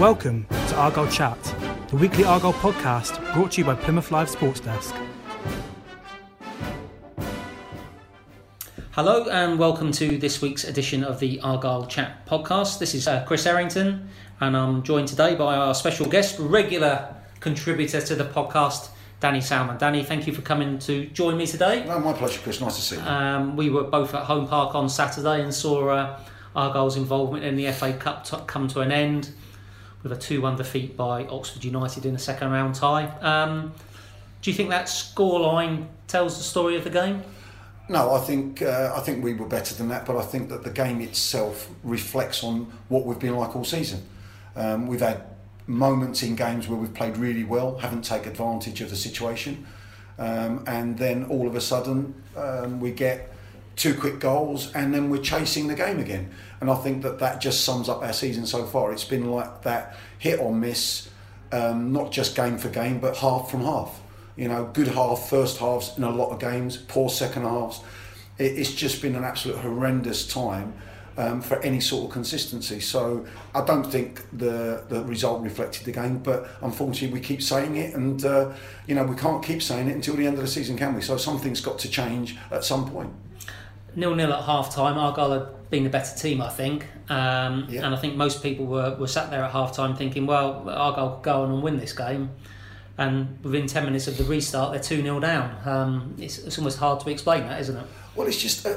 Welcome to Argyle Chat, the weekly Argyle podcast brought to you by Plymouth Live Sports Desk. Hello and welcome to this week's edition of the Argyle Chat podcast. This is uh, Chris Errington and I'm joined today by our special guest, regular contributor to the podcast, Danny Salman. Danny, thank you for coming to join me today. No, my pleasure, Chris. Nice to see you. Um, we were both at Home Park on Saturday and saw uh, Argyle's involvement in the FA Cup t- come to an end with a 2 1 defeat by Oxford United in a second round tie. Um, do you think that scoreline tells the story of the game? No, I think uh, I think we were better than that, but I think that the game itself reflects on what we've been like all season. Um, we've had moments in games where we've played really well, haven't taken advantage of the situation, um, and then all of a sudden um, we get two quick goals, and then we're chasing the game again. And I think that that just sums up our season so far. It's been like that hit or miss, um, not just game for game, but half from half. You know, good half, first halves in a lot of games, poor second halves. It, it's just been an absolute horrendous time um, for any sort of consistency. So I don't think the the result reflected the game, but unfortunately we keep saying it, and uh, you know we can't keep saying it until the end of the season, can we? So something's got to change at some point. Nil nil at half time. Argyle had been the better team, I think, um, Yeah. and I think most people were, were sat there at half time thinking, well, Argyle could go on and win this game. And within 10 minutes of the restart, they're 2 0 down. Um, it's, it's almost hard to explain that, isn't it? Well, it's just uh,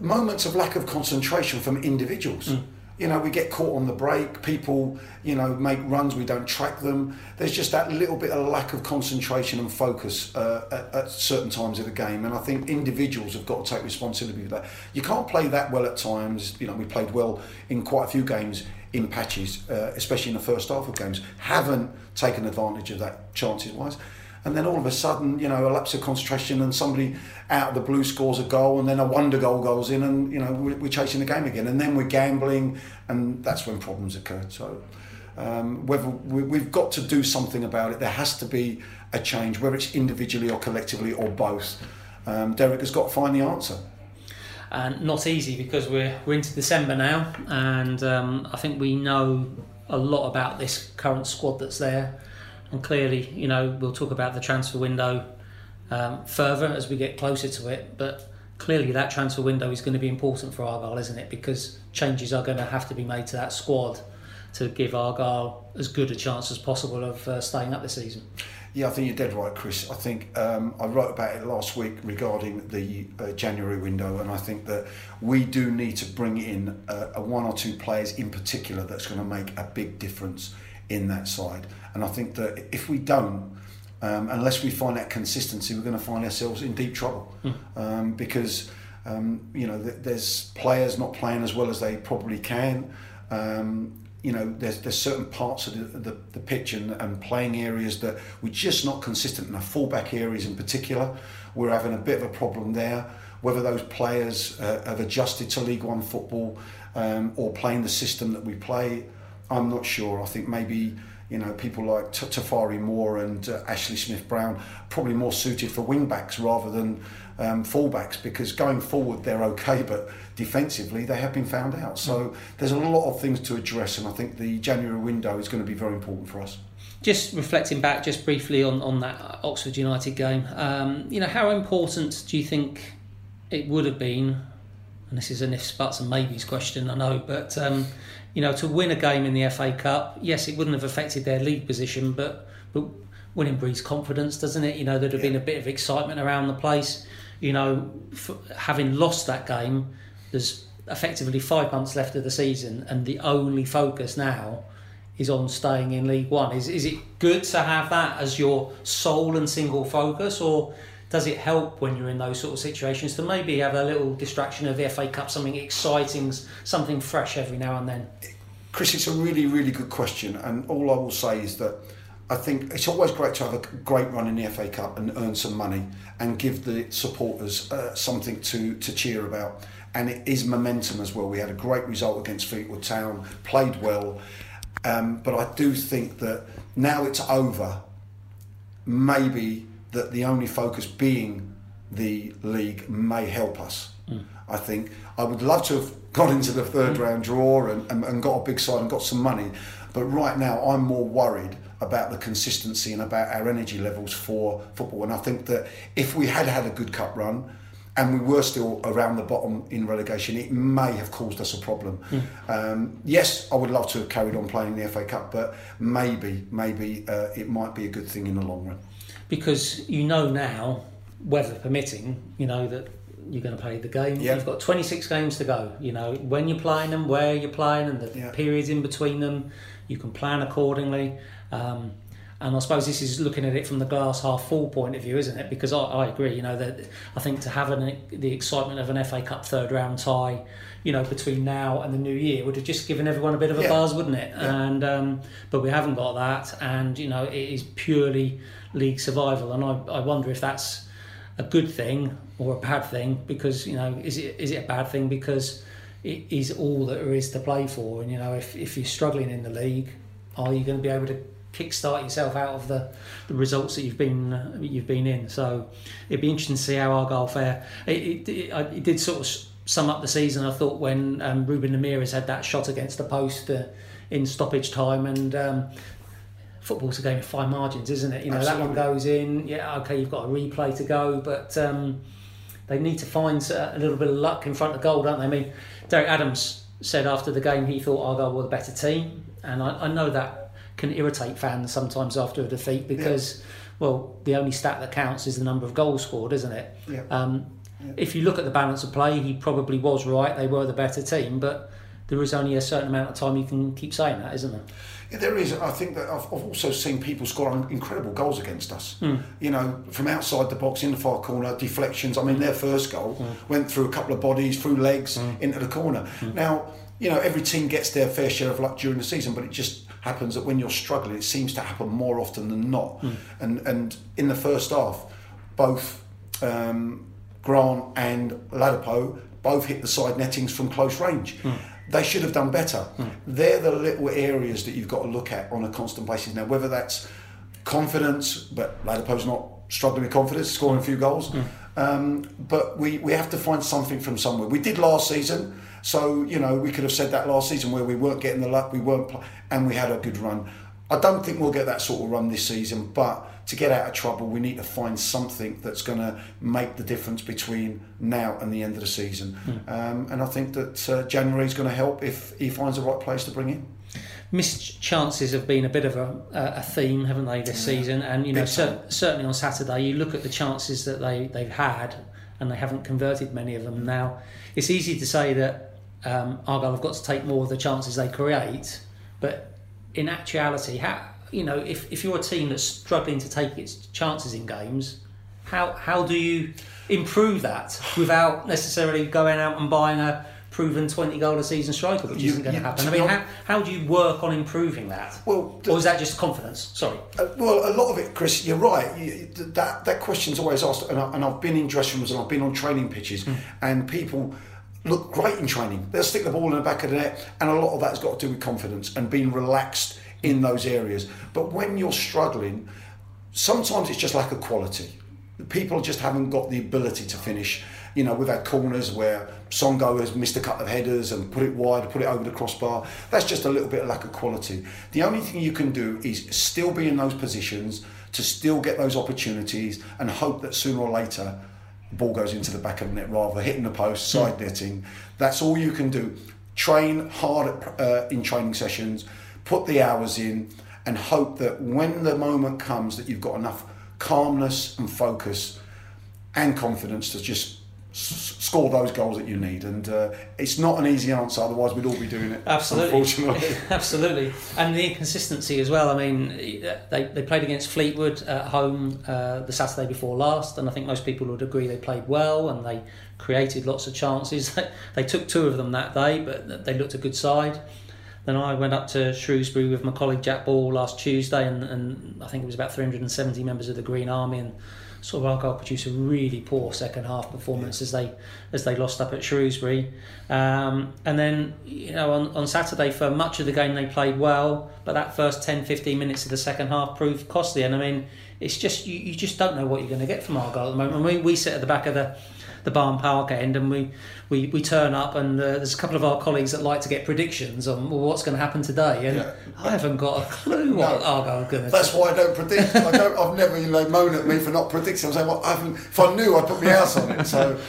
moments of lack of concentration from individuals. You know, we get caught on the break. People, you know, make runs. We don't track them. There's just that little bit of lack of concentration and focus uh, at, at certain times of the game. And I think individuals have got to take responsibility for that. You can't play that well at times. You know, we played well in quite a few games in patches, uh, especially in the first half of games. Haven't taken advantage of that chances wise and then all of a sudden, you know, a lapse of concentration and somebody out of the blue scores a goal and then a wonder goal goes in and, you know, we're, chasing the game again and then we're gambling and that's when problems occur. So um, whether we, we've got to do something about it, there has to be a change, whether it's individually or collectively or both. Um, Derek has got to find the answer. And not easy because we're, we're into December now, and um, I think we know a lot about this current squad that's there. And clearly, you know, we'll talk about the transfer window um, further as we get closer to it. But clearly, that transfer window is going to be important for Argyle, isn't it? Because changes are going to have to be made to that squad to give Argyle as good a chance as possible of uh, staying up this season. Yeah, I think you're dead right, Chris. I think um, I wrote about it last week regarding the uh, January window, and I think that we do need to bring in a one or two players in particular that's going to make a big difference in that side. And I think that if we don't, um, unless we find that consistency, we're going to find ourselves in deep trouble um, because um, you know th- there's players not playing as well as they probably can. Um, you know, there's, there's certain parts of the, the, the pitch and, and playing areas that we're just not consistent in. The fullback areas in particular, we're having a bit of a problem there. Whether those players uh, have adjusted to League One football um, or playing the system that we play, I'm not sure. I think maybe you know people like T- Tafari Moore and uh, Ashley Smith Brown probably more suited for wing backs rather than um, fullbacks because going forward they're okay, but defensively they have been found out. So there's a lot of things to address, and I think the January window is going to be very important for us. Just reflecting back, just briefly on, on that Oxford United game, um, you know, how important do you think it would have been? And this is an ifs, buts, and maybes question, I know, but um, you know, to win a game in the FA Cup, yes, it wouldn't have affected their league position, but but winning breeds confidence, doesn't it? You know, there'd have been a bit of excitement around the place. You know, having lost that game, there's effectively five months left of the season, and the only focus now is on staying in League One. Is is it good to have that as your sole and single focus, or does it help when you're in those sort of situations to maybe have a little distraction of the FA Cup, something exciting, something fresh every now and then? Chris, it's a really, really good question, and all I will say is that I think it's always great to have a great run in the FA Cup and earn some money and give the supporters uh, something to, to cheer about. And it is momentum as well. We had a great result against Fleetwood Town, played well, um, but I do think that now it's over. Maybe that the only focus being the league may help us. Hmm. I think I would love to have got into the third hmm. round draw and, and, and got a big side and got some money. But right now, I'm more worried about the consistency and about our energy levels for football. And I think that if we had had a good cup run, and we were still around the bottom in relegation, it may have caused us a problem. Mm. Um, yes, I would love to have carried on playing the FA Cup, but maybe, maybe uh, it might be a good thing in the long run. Because you know now, weather permitting, you know that you're going to play the game. Yep. You've got 26 games to go. You know when you're playing them, where you're playing, and the yep. periods in between them. You can plan accordingly. Um, and I suppose this is looking at it from the glass half full point of view, isn't it? Because I, I agree, you know, that I think to have an, the excitement of an FA Cup third round tie, you know, between now and the new year would have just given everyone a bit of a yeah. buzz, wouldn't it? Yeah. And um, but we haven't got that, and you know, it is purely league survival, and I, I wonder if that's a good thing or a bad thing because you know, is it is it a bad thing because it is all that there is to play for, and you know, if if you're struggling in the league, are you going to be able to kickstart yourself out of the, the results that you've been uh, you've been in. So it'd be interesting to see how Argyle fare. It, it, it, it did sort of sum up the season. I thought when um, Ruben Lameiras had that shot against the post uh, in stoppage time, and um, football's a game of fine margins, isn't it? You know Absolutely. that one goes in. Yeah, okay, you've got a replay to go, but. Um, they need to find a little bit of luck in front of goal, don't they? I mean, Derek Adams said after the game he thought Argyle were the better team, and I, I know that can irritate fans sometimes after a defeat because, yeah. well, the only stat that counts is the number of goals scored, isn't it? Yeah. Um, yeah. If you look at the balance of play, he probably was right. They were the better team, but there is only a certain amount of time you can keep saying that, isn't there? Yeah, there is. I think that I've, I've also seen people score incredible goals against us. Mm. You know, from outside the box in the far corner, deflections. I mean, their first goal mm. went through a couple of bodies, through legs, mm. into the corner. Hmm. Now, you know, every team gets their fair share of luck during the season, but it just happens that when you're struggling, it seems to happen more often than not. Mm. And and in the first half, both um, Grant and Ladapo both hit the side nettings from close range. Mm. They should have done better. Mm. They're the little areas that you've got to look at on a constant basis. Now, whether that's confidence, but Ladapo's not struggling with confidence, scoring a few goals. Hmm. Um, but we, we have to find something from somewhere. We did last season. So you know, we could have said that last season where we weren't getting the luck, we weren't, and we had a good run. I don't think we'll get that sort of run this season, but to get out of trouble, we need to find something that's going to make the difference between now and the end of the season. Mm. Um, and I think that uh, January is going to help if he finds the right place to bring in. Missed chances have been a bit of a, a theme, haven't they, this yeah. season? And you know, cer- certainly on Saturday, you look at the chances that they they've had, and they haven't converted many of them. Now, it's easy to say that um, Argyle have got to take more of the chances they create. But in actuality, how you know if, if you're a team that's struggling to take its chances in games, how how do you improve that without necessarily going out and buying a proven 20 goal a season striker, which you, isn't going to happen. I mean, how, how do you work on improving that? Well, or is that just confidence? Sorry. Uh, well, a lot of it, Chris, you're right. You, that that question's always asked, and, I, have been in dressing rooms and I've been on training pitches, mm. and people look great in training. They'll stick the ball in the back of the net, and a lot of that's got to do with confidence and being relaxed in those areas. But when you're struggling, sometimes it's just lack of quality. People just haven't got the ability to finish. You know, we've had corners where Songo'o has missed a couple of headers and put it wide, put it over the crossbar. That's just a little bit of lack of quality. The only thing you can do is still be in those positions, to still get those opportunities, and hope that sooner or later ball goes into the back of the net rather hitting the post, hmm. side netting. That's all you can do. Train hard at, uh, in training sessions, put the hours in, and hope that when the moment comes that you've got enough calmness and focus and confidence to just score those goals that you need. And uh, it's not an easy answer, otherwise we'd all be doing it. Absolutely, unfortunately. absolutely, and the inconsistency as well. I mean, they, they played against Fleetwood at home uh, the Saturday before last, and I think most people would agree they played well and they created lots of chances. they took two of them that day, but they looked a good side. Then I went up to Shrewsbury with my colleague Jack Ball last Tuesday, and, and I think it was about 370 members of the Green Army and sort of Argyle produced a really poor second half performance yeah. as they as they lost up at Shrewsbury. Um, and then you know on, on Saturday for much of the game they played well, but that first 10, 15 minutes of the second half proved costly. And I mean, it's just you, you just don't know what you're going to get from Argyle at the moment. I mean, we sit at the back of the the Barn Park end, and we, we, we turn up, and uh, there's a couple of our colleagues that like to get predictions on well, what's going to happen today, and Yeah. I haven't got a clue what Argyle are going to That's why I don't predict. I don't, I've never, you know, moan at me for not predicting. I'm saying, well, I haven't, if I knew, I'd put my house on it. So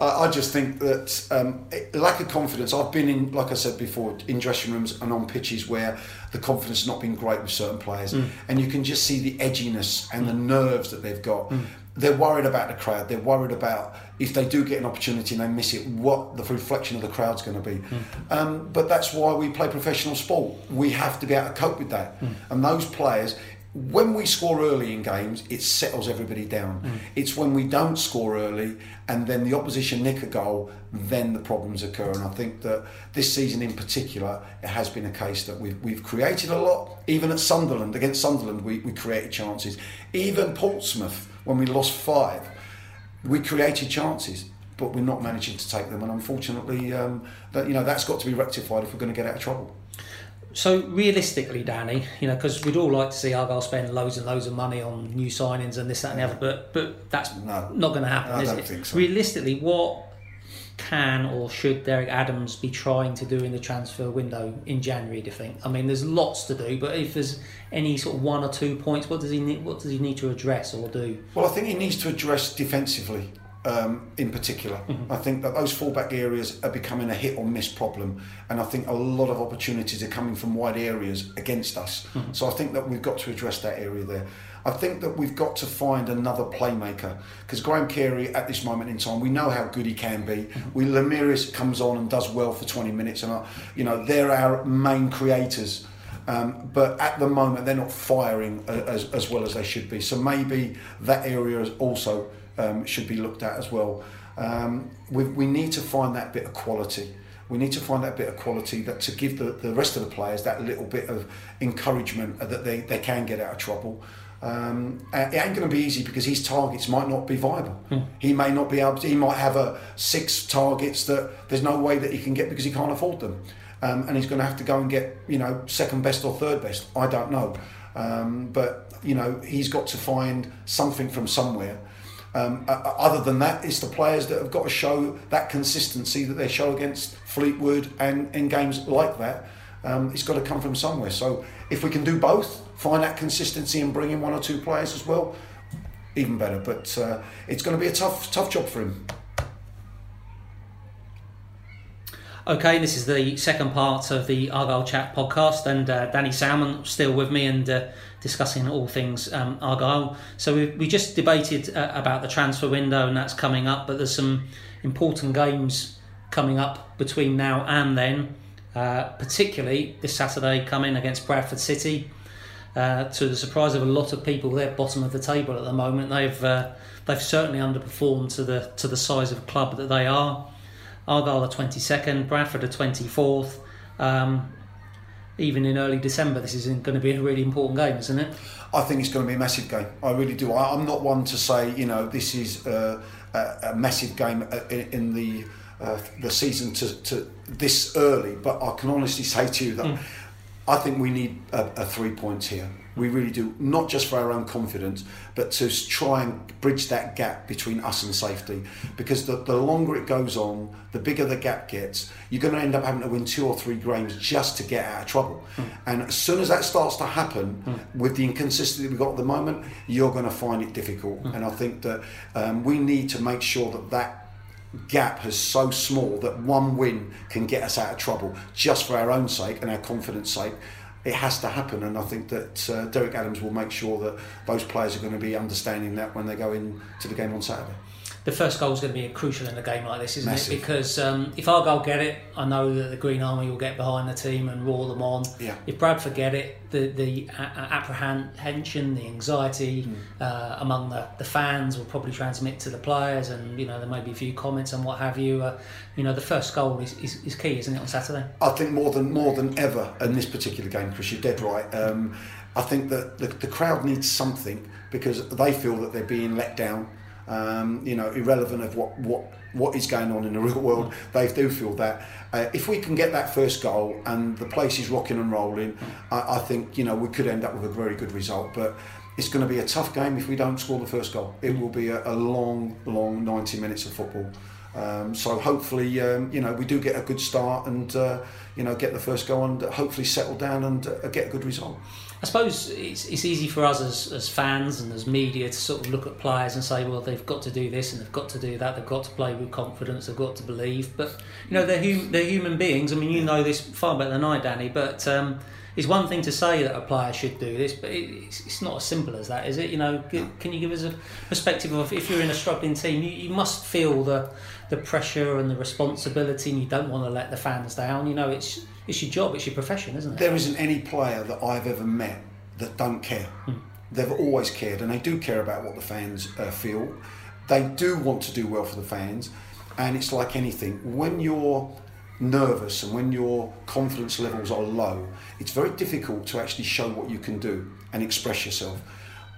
I, I just think that um, it- lack of confidence. I've been in, like I said before, in dressing rooms and on pitches where the confidence has not been great with certain players, mm. and you can just see the edginess and the mm. nerves that they've got. Mm. They're worried about the crowd. They're worried about if they do get an opportunity and they miss it, what the reflection of the crowd's going to be. Um, but that's why we play professional sport. We have to be able to cope with that. And those players, when we score early in games, it settles everybody down. It's when we don't score early and then the opposition nick a goal, then the problems occur. And I think that this season in particular, it has been a case that we've, we've created a lot. Even at Sunderland, against Sunderland, we, we created chances. Even Portsmouth, when we lost five, we created chances. But we're not managing to take them, and unfortunately, um, that you know that's got to be rectified if we're going to get out of trouble. So realistically, Danny, you know, because we'd all like to see Argyle spend loads and loads of money on new signings and this, that, and the other, mm. but but that's No. not going to happen, I is don't it? think so. Realistically, what can or should Derek Adams be trying to do in the transfer window in January? Do you think? I mean, there's lots to do, but if there's any sort of one or two points, what does he need? What does he need to address or do? Well, I think he needs to address defensively, um, in particular. I think that those fullback areas are becoming a hit or miss problem, and I think a lot of opportunities are coming from wide areas against us. So I think that we've got to address that area there. I think that we've got to find another playmaker because Graham Carey at this moment in time, we know how good he can be. We Lameiras comes on and does well for 20 minutes, and uh, you know they're our main creators. Um, but at the moment, they're not firing as, as well as they should be. So maybe that area is also um, should be looked at as well. Um, we, we need to find that bit of quality. We need to find that bit of quality that to give the, the rest of the players that little bit of encouragement that they, they can get out of trouble. Um, it ain't going to be easy because his targets might not be viable. He may not be able to, he might have a six targets that there's no way that he can get because he can't afford them. Um, and he's going to have to go and get, you know, second best or third best. I don't know. Um, but, you know, he's got to find something from somewhere. Um, uh, other than that, it's the players that have got to show that consistency that they show against Fleetwood and in games like that. Um, it's got to come from somewhere. So if we can do both, find that consistency and bring in one or two players as well, even better. But uh, it's going to be a tough, tough job for him. Okay, this is the second part of the Argyle Chat podcast, and uh, Danny Salman still with me and uh, discussing all things um, Argyle. So we, we just debated uh, about the transfer window, and that's coming up, but there's some important games coming up between now and then, uh, particularly this Saturday coming against Bradford City. Uh, to the surprise of a lot of people, they're bottom of the table at the moment. They've uh, they've certainly underperformed to the to the size of club that they are. Argyle are 22nd, Bradford are 24th. Um, even in early December, this is going to be a really important game, isn't it? I think it's going to be a massive game. I really do. I, I'm not one to say, you know, this is uh, a, a massive game uh, in, in the uh, the season to, to this early, but I can honestly say to you that I think we need a, a three points here. We really do, not just for our own confidence, but to try and bridge that gap between us and safety. Because the, the longer it goes on, the bigger the gap gets, you're going to end up having to win two or three games just to get out of trouble. Hmm. And as soon as that starts to happen, hmm. with the inconsistency we've got at the moment, you're going to find it difficult. Hmm. And I think that um, we need to make sure that that gap is so small that one win can get us out of trouble just for our own sake and our confidence sake. It has to happen, and I think that uh, Derek Adams will make sure that those players are going to be understanding that when they go into the game on Saturday. The first goal is going to be crucial in a game like this, isn't Massive. it? Because um, if Argyle get it, I know that the Green Army will get behind the team and roar them on. Yeah. If Bradford get it, the the a- a- apprehension, the anxiety Hmm. uh, among the, the fans will probably transmit to the players, and you know there may be a few comments and what have you. Uh, you know the first goal is, is, is key, isn't it, on Saturday? I think more than more than ever in this particular game, Chris, you're dead right. Um, I think that the, the crowd needs something because they feel that they're being let down. Um, you know, irrelevant of what, what what is going on in the real world, they do feel that. Uh, if we can get that first goal and the place is rocking and rolling, I, I think you know we could end up with a very good result. But it's going to be a tough game if we don't score the first goal. It will be a, a long, long 90 minutes of football. Um, so hopefully, um, you know, we do get a good start and uh, you know get the first goal and hopefully settle down and uh, get a good result. I suppose it's, it's easy for us as, as fans and as media to sort of look at players and say, well, they've got to do this and they've got to do that. They've got to play with confidence. They've got to believe. But you know, they're hum- they're human beings. I mean, you know this far better than I, Danny. But um, it's one thing to say that a player should do this, but it's, it's not as simple as that, is it? You know, can you give us a perspective of if you're in a struggling team, you, you must feel the the pressure and the responsibility, and you don't want to let the fans down. You know, it's it's your job, it's your profession, isn't it? There isn't any player that I've ever met that don't care. Hmm. They've always cared, and they do care about what the fans uh, feel. They do want to do well for the fans, and it's like anything. When you're nervous and when your confidence levels are low, it's very difficult to actually show what you can do and express yourself.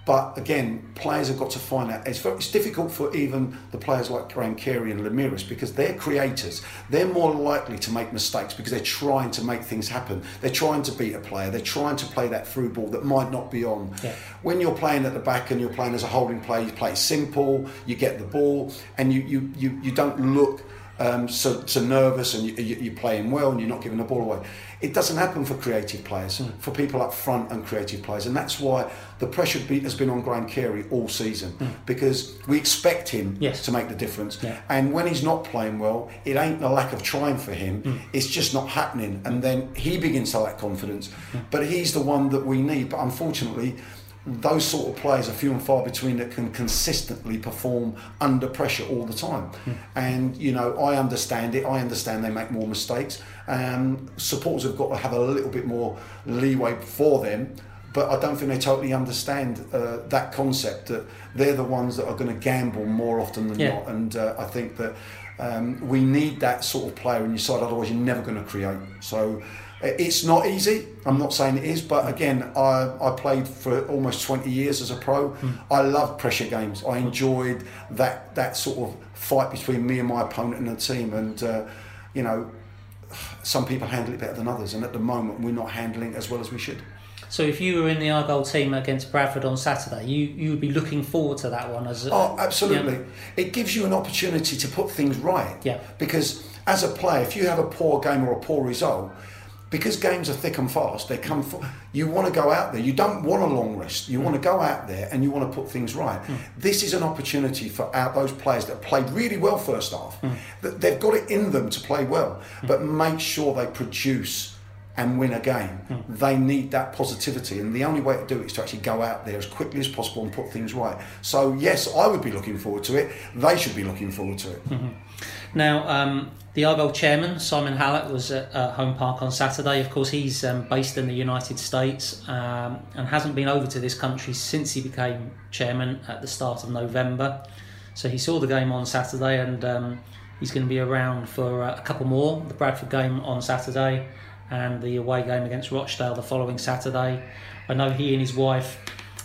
But again, players have got to find out. It's, very, it's difficult for even the players like Graham Carey and Lameiras because they're creators. They're more likely to make mistakes because they're trying to make things happen. They're trying to beat a player. They're trying to play that through ball that might not be on. Yeah. When you're playing at the back and you're playing as a holding player, you play simple, you get the ball, and you, you, you, you don't look um, so, so nervous and you, are playing well and you're not giving the ball away. It doesn't happen for creative players, mm. for people up front and creative players, and that's why the pressure has been on Graham Carey all season mm. because we expect him yes. to make the difference. Yeah. And when he's not playing well, it ain't the lack of trying for him; mm. it's just not happening. And then he begins to lack confidence. Hmm. But he's the one that we need. But unfortunately those sort of players are few and far between that can consistently perform under pressure all the time. Mm. And you know, I understand it. I understand they make more mistakes. Um, supporters have got to have a little bit more leeway for them. But I don't think they totally understand uh, that concept that they're the ones that are going to gamble more often than yeah. not. And uh, I think that um, we need that sort of player in your side, otherwise, you're never going to create. So it's not easy. I'm not saying it is, but again, I, I played for almost 20 years as a pro. Mm. I love pressure games. I enjoyed that that sort of fight between me and my opponent and the team. And uh, you know, some people handle it better than others, and at the moment, we're not handling as well as we should. So if you were in the Argyle team against Bradford on Saturday, you you would be looking forward to that one as oh absolutely. You know, it gives you an opportunity to put things right. Yeah. Because as a player, if you have a poor game or a poor result because games are thick and fast, they come for you want to go out there. You don't want a long rest. You mm. want to go out there and you want to put things right. Mm. This is an opportunity for those players that played really well first half. Mm. That they've got it in them to play well, mm. but make sure they produce and win a game. Mm. They need that positivity, and the only way to do it is to actually go out there as quickly as possible and put things right. So yes, I would be looking forward to it. They should be looking forward to it. Mm-hmm. Now, um, the Argyle chairman, Simon Hallett, was at uh, Home Park on Saturday. Of course, he's um, based in the United States um, and hasn't been over to this country since he became chairman at the start of November. So he saw the game on Saturday and um, he's going to be around for uh, a couple more. The Bradford game on Saturday and the away game against Rochdale the following Saturday. I know he and his wife,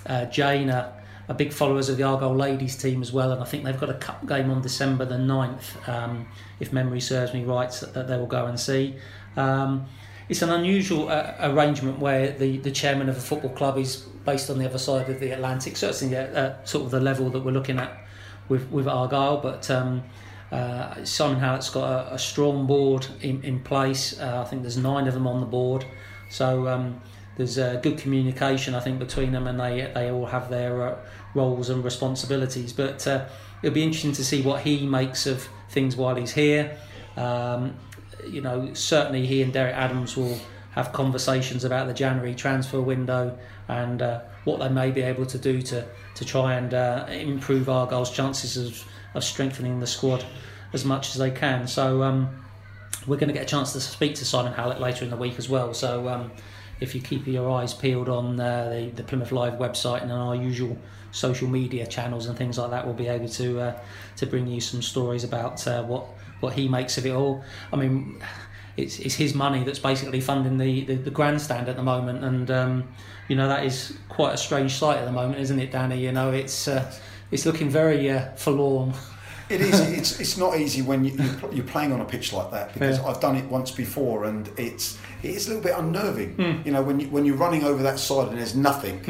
uh, Jane, are are big followers of the Argyle ladies team as well, and I think they've got a cup game on December the 9th, um, if memory serves me right, that they will go and see. Um, it's an unusual uh, arrangement where the, the chairman of a football club is based on the other side of the Atlantic, certainly at, at sort of the level that we're looking at with, with Argyle, but um, uh, Simon Hallett's got a, a strong board in, in place. Uh, I think there's nine of them on the board. So um, there's uh, good communication, I think, between them, and they they all have their uh, roles and responsibilities. But uh, it'll be interesting to see what he makes of things while he's here. Um, you know, certainly he and Derek Adams will have conversations about the January transfer window and uh, what they may be able to do to to try and uh, improve Argyle's chances of, of strengthening the squad as much as they can. So. Um, we're going to get a chance to speak to Simon Hallett later in the week as well. So um, if you keep your eyes peeled on uh, the, the Plymouth Live website and on our usual social media channels and things like that, we'll be able to uh, to bring you some stories about uh, what what he makes of it all. I mean, it's, it's his money that's basically funding the, the, the grandstand at the moment, and um, you know that is quite a strange sight at the moment, isn't it, Danny? You know, it's uh, it's looking very uh, forlorn. It is. It's it's not easy when you, you're, you're playing on a pitch like that because Yeah. I've done it once before and it's it is a little bit unnerving. Hmm. You know, when you, when you're running over that side and there's nothing.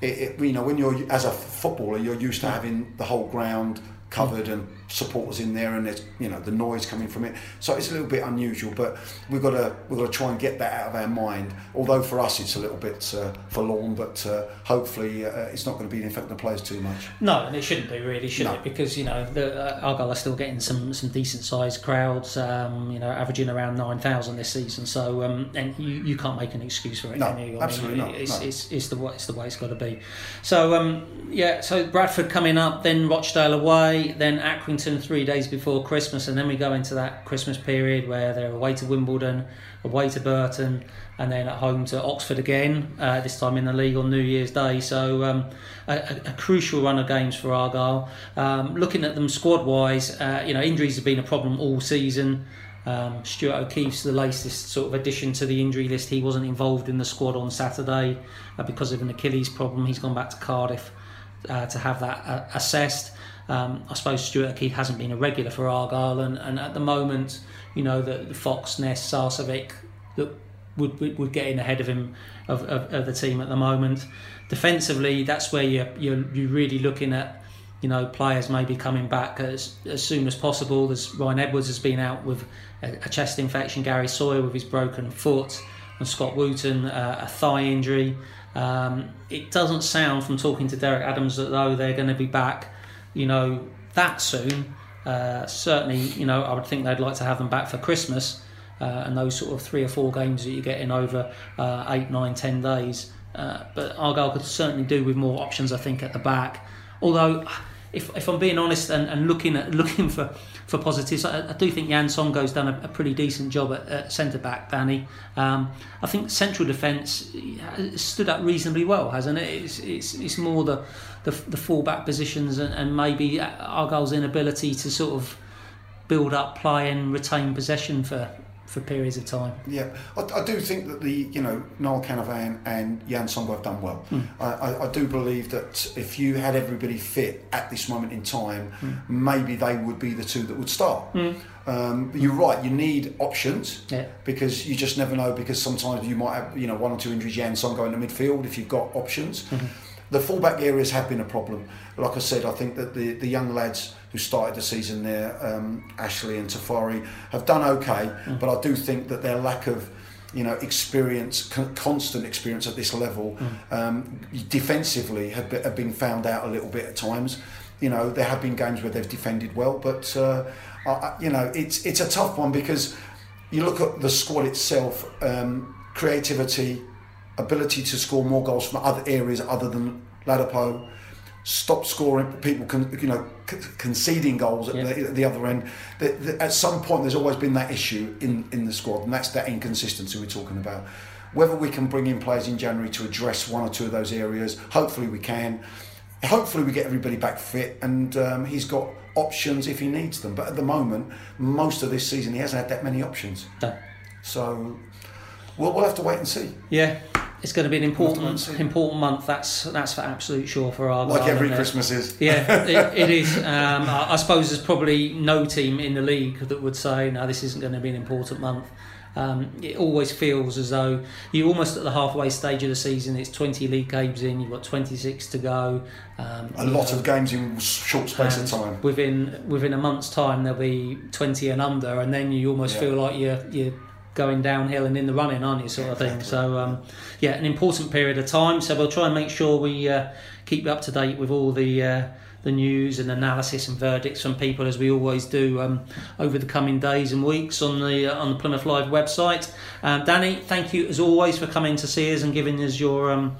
It, it, you know, when you're as a footballer, you're used to having the whole ground covered and supporters in there and there's you know the noise coming from it so it's a little bit unusual but we've got to we've got to try and get that out of our mind although for us it's a little bit uh, forlorn but uh, hopefully uh, it's not going to be affecting the players too much No, and it shouldn't be really, should No. it? Because you know the uh, Argyle are still getting some some decent sized crowds. Um, you know, averaging around nine thousand this season. So um, and you, you can't make an excuse for it. No, you? absolutely not, It's, no. it's, it's the way it's the way it's got to be. So um, yeah, so Bradford coming up, then Rochdale away, then Accrington three days before Christmas, and then we go into that Christmas period where they're away to Wimbledon, away to Burton, and then at home to Oxford again. Uh, this time in the league on New Year's Day. So um, a, a, crucial run of games for Argyle. Um, looking at them squad wise, uh, you know injuries have been a problem all season. Um, Stuart O'Keefe's the latest sort of addition to the injury list. He wasn't involved in the squad on Saturday uh, because of an Achilles problem. He's gone back to Cardiff uh, to have that uh, assessed. Um, I suppose Stuart O'Keefe hasn't been a regular for Argyle, and, and at the moment, you know, the, the Fox, Ness, Sarcevic that would, would would get in ahead of him of, of, of the team at the moment. Defensively, that's where you're, you're you're really looking at you know players maybe coming back as as soon as possible. There's Ryan Edwards has been out with a, a chest infection. Gary Sawyer with his broken foot, and Scott Wootton uh, a thigh injury. Um, it doesn't sound from talking to Derek Adams that though they're going to be back, you know, that soon. Uh, certainly, you know, I would think they'd like to have them back for Christmas, uh, and those sort of three or four games that you get in over uh, eight, nine, ten days. Uh, but Argyle could certainly do with more options, I think, at the back. Although, if, if I'm being honest and, and looking at looking for, for positives, I, I do think Jan Songo's done a, a pretty decent job at, at centre back. Danny, um, I think central defence stood up reasonably well, hasn't it? It's it's, it's more the the, the full back positions and, and maybe Argyle's inability to sort of build up play and retain possession for, for periods of time. Yeah, I, I do think that the you know Niall Canavan and Yann Songo'o have done well. Hmm. I, I, I do believe that if you had everybody fit at this moment in time, Hmm. maybe they would be the two that would start. Um, but you're right. You need options Yeah. because you just never know. Because sometimes you might have you know one or two injuries. Yann Songo'o in the midfield if you've got options. The fullback areas have been a problem. Like I said, I think that the, the young lads who started the season there, um, Ashley and Tafari, have done okay. But I do think that their lack of you know experience, con- constant experience at this level, um, defensively have, be, have been found out a little bit at times. You know there have been games where they've defended well, but uh, I- you know it's it's a tough one because you look at the squad itself, um, creativity, ability to score more goals from other areas other than Ladapo, stop scoring, people can you know conceding goals at, Yeah. the, at the other end. The, the, at some point, there's always been that issue in in the squad, and that's that inconsistency we're talking about. Whether we can bring in players in January to address one or two of those areas, hopefully we can. Hopefully we get everybody back fit, and um, he's got options if he needs them. But at the moment, most of this season, he hasn't had that many options. No. So we'll, we'll have to wait and see. Yeah, it's going to be an important Ultimately. important month. That's that's for absolute sure for Argyle. Like every Christmas is. Yeah, it, it is. Um, I, I suppose there's probably no team in the league that would say, "No, this isn't going to be an important month." Um, it always feels as though you're almost at the halfway stage of the season. It's 20 league games in. You've got 26 to go. Um, A lot know, of games in short space of time. Within within a month's time, there'll be 20 and under, and then you almost Yeah. feel like you're you're going downhill and in the running, aren't you? Sort of thing. So um, yeah, an important period of time. So we'll try and make sure we uh, keep you up to date with all the. Uh, the news and analysis and verdicts from people as we always do um, over the coming days and weeks on the uh, on the Plymouth Live website. Um, Danny, thank you as always for coming to see us and giving us your um,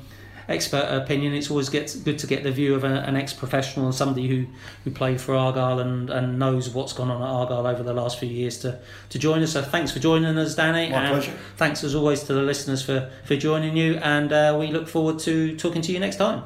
expert opinion. It's always get, good to get the view of a, an ex-professional and somebody who, who played for Argyle and, and knows what's gone on at Argyle over the last few years to, to join us. So thanks for joining us, Danny. My and pleasure. Thanks as always to the listeners for, for joining you, and uh, we look forward to talking to you next time.